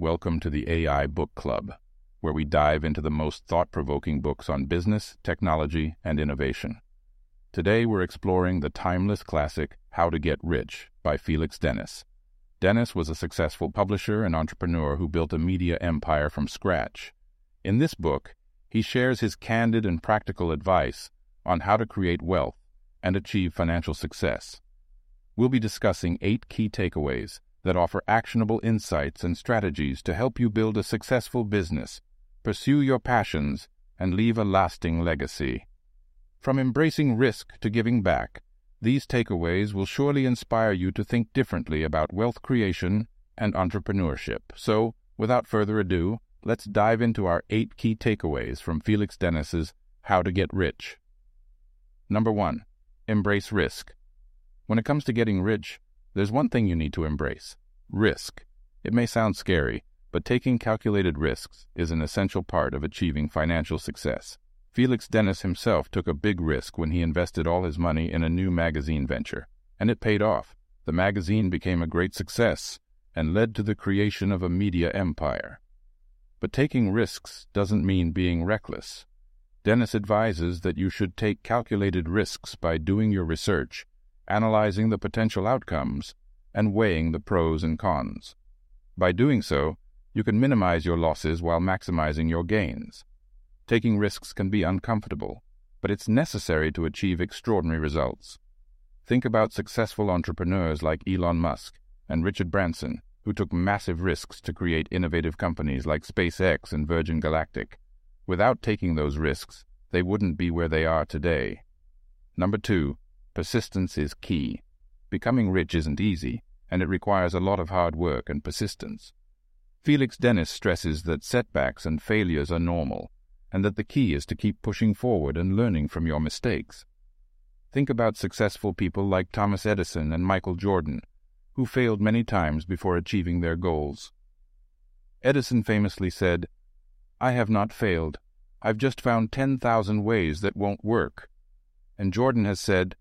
Welcome to the AI Book Club, where we dive into the most thought provoking books on business, technology, and innovation. Today we're exploring the timeless classic How to Get Rich by Felix Dennis. Dennis was a successful publisher and entrepreneur who built a media empire from scratch. In this book, he shares his candid and practical advice on how to create wealth and achieve financial success. We'll be discussing eight key takeaways that offer actionable insights and strategies to help you build a successful business, pursue your passions, and leave a lasting legacy. From embracing risk to giving back, these takeaways will surely inspire you to think differently about wealth creation and entrepreneurship. So, without further ado, let's dive into our eight key takeaways from Felix Dennis's How to Get Rich. Number one, embrace risk. When it comes to getting rich, there's one thing you need to embrace risk. It may sound scary, but taking calculated risks is an essential part of achieving financial success. Felix Dennis himself took a big risk when he invested all his money in a new magazine venture, and it paid off. The magazine became a great success and led to the creation of a media empire. But taking risks doesn't mean being reckless. Dennis advises that you should take calculated risks by doing your research, analyzing the potential outcomes, and weighing the pros and cons. By doing so, you can minimize your losses while maximizing your gains. Taking risks can be uncomfortable, but it's necessary to achieve extraordinary results. Think about successful entrepreneurs like Elon Musk and Richard Branson, who took massive risks to create innovative companies like SpaceX and Virgin Galactic. Without taking those risks, they wouldn't be where they are today. Number two, persistence is key. Becoming rich isn't easy, and it requires a lot of hard work and persistence. Felix Dennis stresses that setbacks and failures are normal, and that the key is to keep pushing forward and learning from your mistakes. Think about successful people like Thomas Edison and Michael Jordan, who failed many times before achieving their goals. Edison famously said, I have not failed. I've just found 10,000 ways that won't work. And Jordan has said,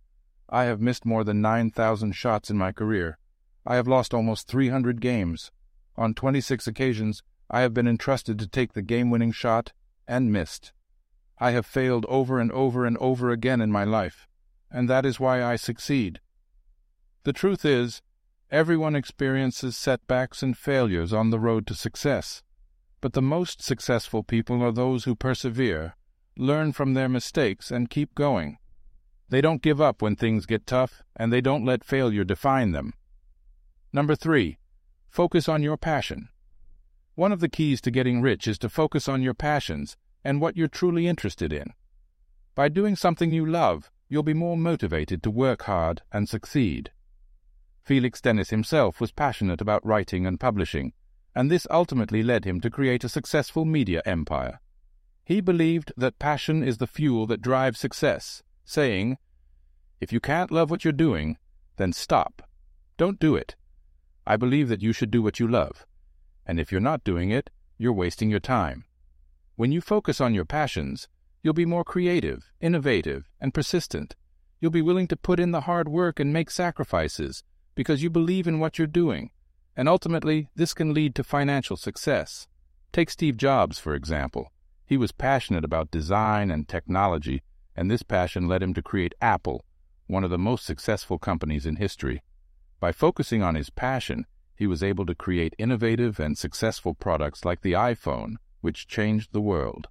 I have missed more than 9,000 shots in my career. I have lost almost 300 games. On 26 occasions, I have been entrusted to take the game winning shot and missed. I have failed over and over and over again in my life, and that is why I succeed. The truth is, everyone experiences setbacks and failures on the road to success, but the most successful people are those who persevere, learn from their mistakes, and keep going. They don't give up when things get tough, and they don't let failure define them. Number three, focus on your passion. One of the keys to getting rich is to focus on your passions and what you're truly interested in. By doing something you love, you'll be more motivated to work hard and succeed. Felix Dennis himself was passionate about writing and publishing, and this ultimately led him to create a successful media empire. He believed that passion is the fuel that drives success, saying, If you can't love what you're doing, then stop. Don't do it. I believe that you should do what you love and if you're not doing it, you're wasting your time. When you focus on your passions, you'll be more creative, innovative, and persistent. You'll be willing to put in the hard work and make sacrifices because you believe in what you're doing, and ultimately, this can lead to financial success. Take Steve Jobs, for example. He was passionate about design and technology, and this passion led him to create Apple, one of the most successful companies in history. By focusing on his passion, he was able to create innovative and successful products like the iPhone, which changed the world.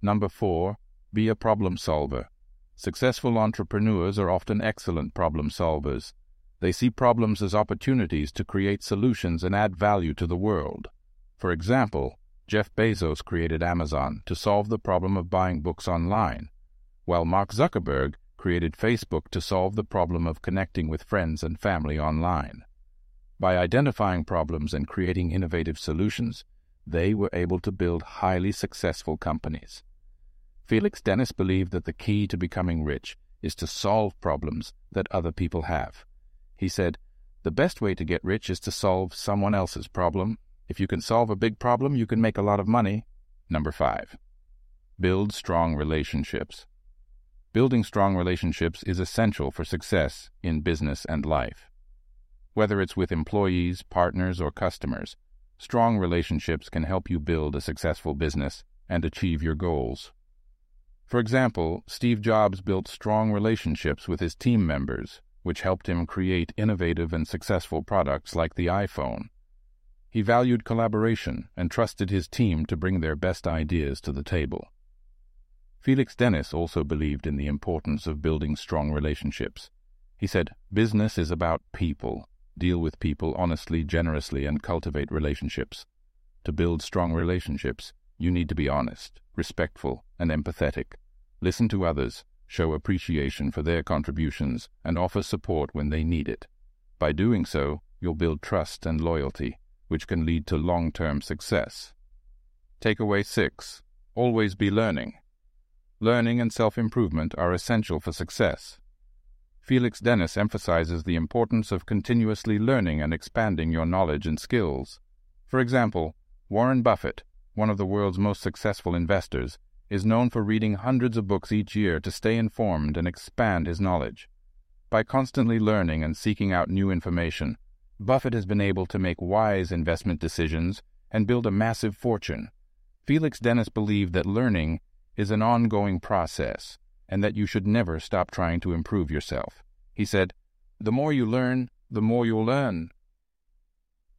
Number four, be a problem solver. Successful entrepreneurs are often excellent problem solvers. They see problems as opportunities to create solutions and add value to the world. For example, Jeff Bezos created Amazon to solve the problem of buying books online, while Mark Zuckerberg created Facebook to solve the problem of connecting with friends and family online. By identifying problems and creating innovative solutions, they were able to build highly successful companies. Felix Dennis believed that the key to becoming rich is to solve problems that other people have. He said, The best way to get rich is to solve someone else's problem. If you can solve a big problem, you can make a lot of money. Number five, build strong relationships. Building strong relationships is essential for success in business and life. Whether it's with employees, partners, or customers, strong relationships can help you build a successful business and achieve your goals. For example, Steve Jobs built strong relationships with his team members, which helped him create innovative and successful products like the iPhone. He valued collaboration and trusted his team to bring their best ideas to the table. Felix Dennis also believed in the importance of building strong relationships. He said, Business is about people. Deal with people honestly, generously, and cultivate relationships. To build strong relationships, you need to be honest, respectful, and empathetic. Listen to others, show appreciation for their contributions, and offer support when they need it. By doing so, you'll build trust and loyalty, which can lead to long-term success. Takeaway 6. Always be learning. Learning and self-improvement are essential for success. Felix Dennis emphasizes the importance of continuously learning and expanding your knowledge and skills. For example, Warren Buffett, one of the world's most successful investors, is known for reading hundreds of books each year to stay informed and expand his knowledge. By constantly learning and seeking out new information, Buffett has been able to make wise investment decisions and build a massive fortune. Felix Dennis believed that learning is an ongoing process and that you should never stop trying to improve yourself. He said, The more you learn, the more you'll learn.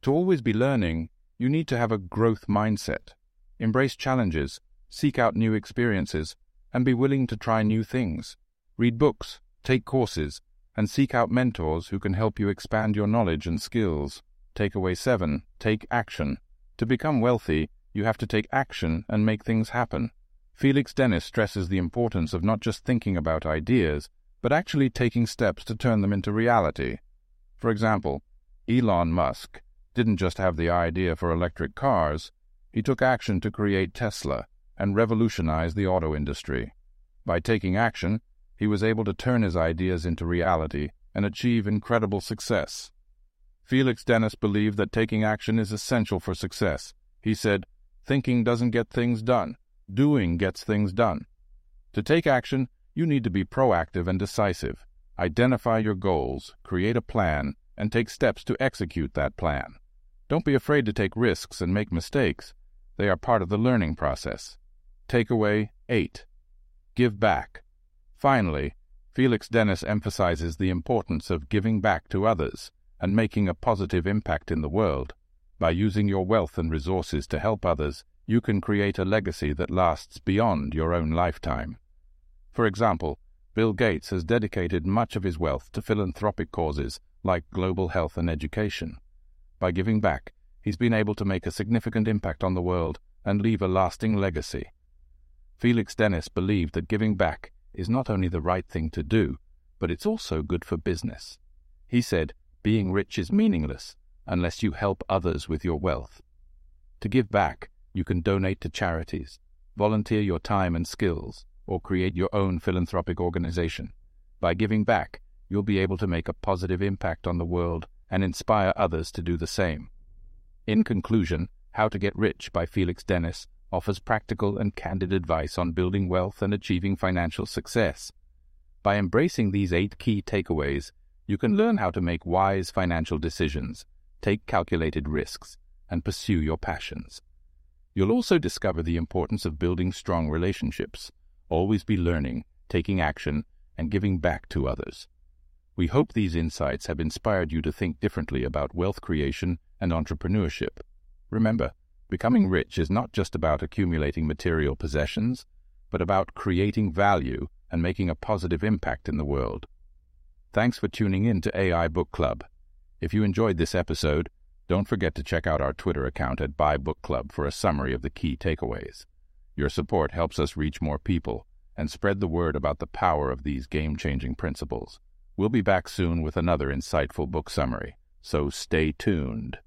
To always be learning, you need to have a growth mindset. Embrace challenges seek out new experiences, and be willing to try new things. Read books, take courses, and seek out mentors who can help you expand your knowledge and skills. Takeaway 7. Take action. To become wealthy, you have to take action and make things happen. Felix Dennis stresses the importance of not just thinking about ideas, but actually taking steps to turn them into reality. For example, Elon Musk didn't just have the idea for electric cars, he took action to create Tesla, and revolutionize the auto industry. By taking action, he was able to turn his ideas into reality and achieve incredible success. Felix Dennis believed that taking action is essential for success. He said, Thinking doesn't get things done, doing gets things done. To take action, you need to be proactive and decisive. Identify your goals, create a plan, and take steps to execute that plan. Don't be afraid to take risks and make mistakes. They are part of the learning process. Takeaway 8. Give back. Finally, Felix Dennis emphasizes the importance of giving back to others and making a positive impact in the world. By using your wealth and resources to help others, you can create a legacy that lasts beyond your own lifetime. For example, Bill Gates has dedicated much of his wealth to philanthropic causes like global health and education. By giving back, he's been able to make a significant impact on the world and leave a lasting legacy. Felix Dennis believed that giving back is not only the right thing to do, but it's also good for business. He said, being rich is meaningless unless you help others with your wealth. To give back, you can donate to charities, volunteer your time and skills, or create your own philanthropic organization. By giving back, you'll be able to make a positive impact on the world and inspire others to do the same. In conclusion, How to Get Rich by Felix Dennis offers practical and candid advice on building wealth and achieving financial success. By embracing these eight key takeaways, you can learn how to make wise financial decisions, take calculated risks, and pursue your passions. You'll also discover the importance of building strong relationships, always be learning, taking action, and giving back to others. We hope these insights have inspired you to think differently about wealth creation and entrepreneurship. Remember, Becoming rich is not just about accumulating material possessions, but about creating value and making a positive impact in the world. Thanks for tuning in to AI Book Club. If you enjoyed this episode, don't forget to check out our Twitter account at Bio Book Club for a summary of the key takeaways. Your support helps us reach more people and spread the word about the power of these game-changing principles. We'll be back soon with another insightful book summary, so stay tuned.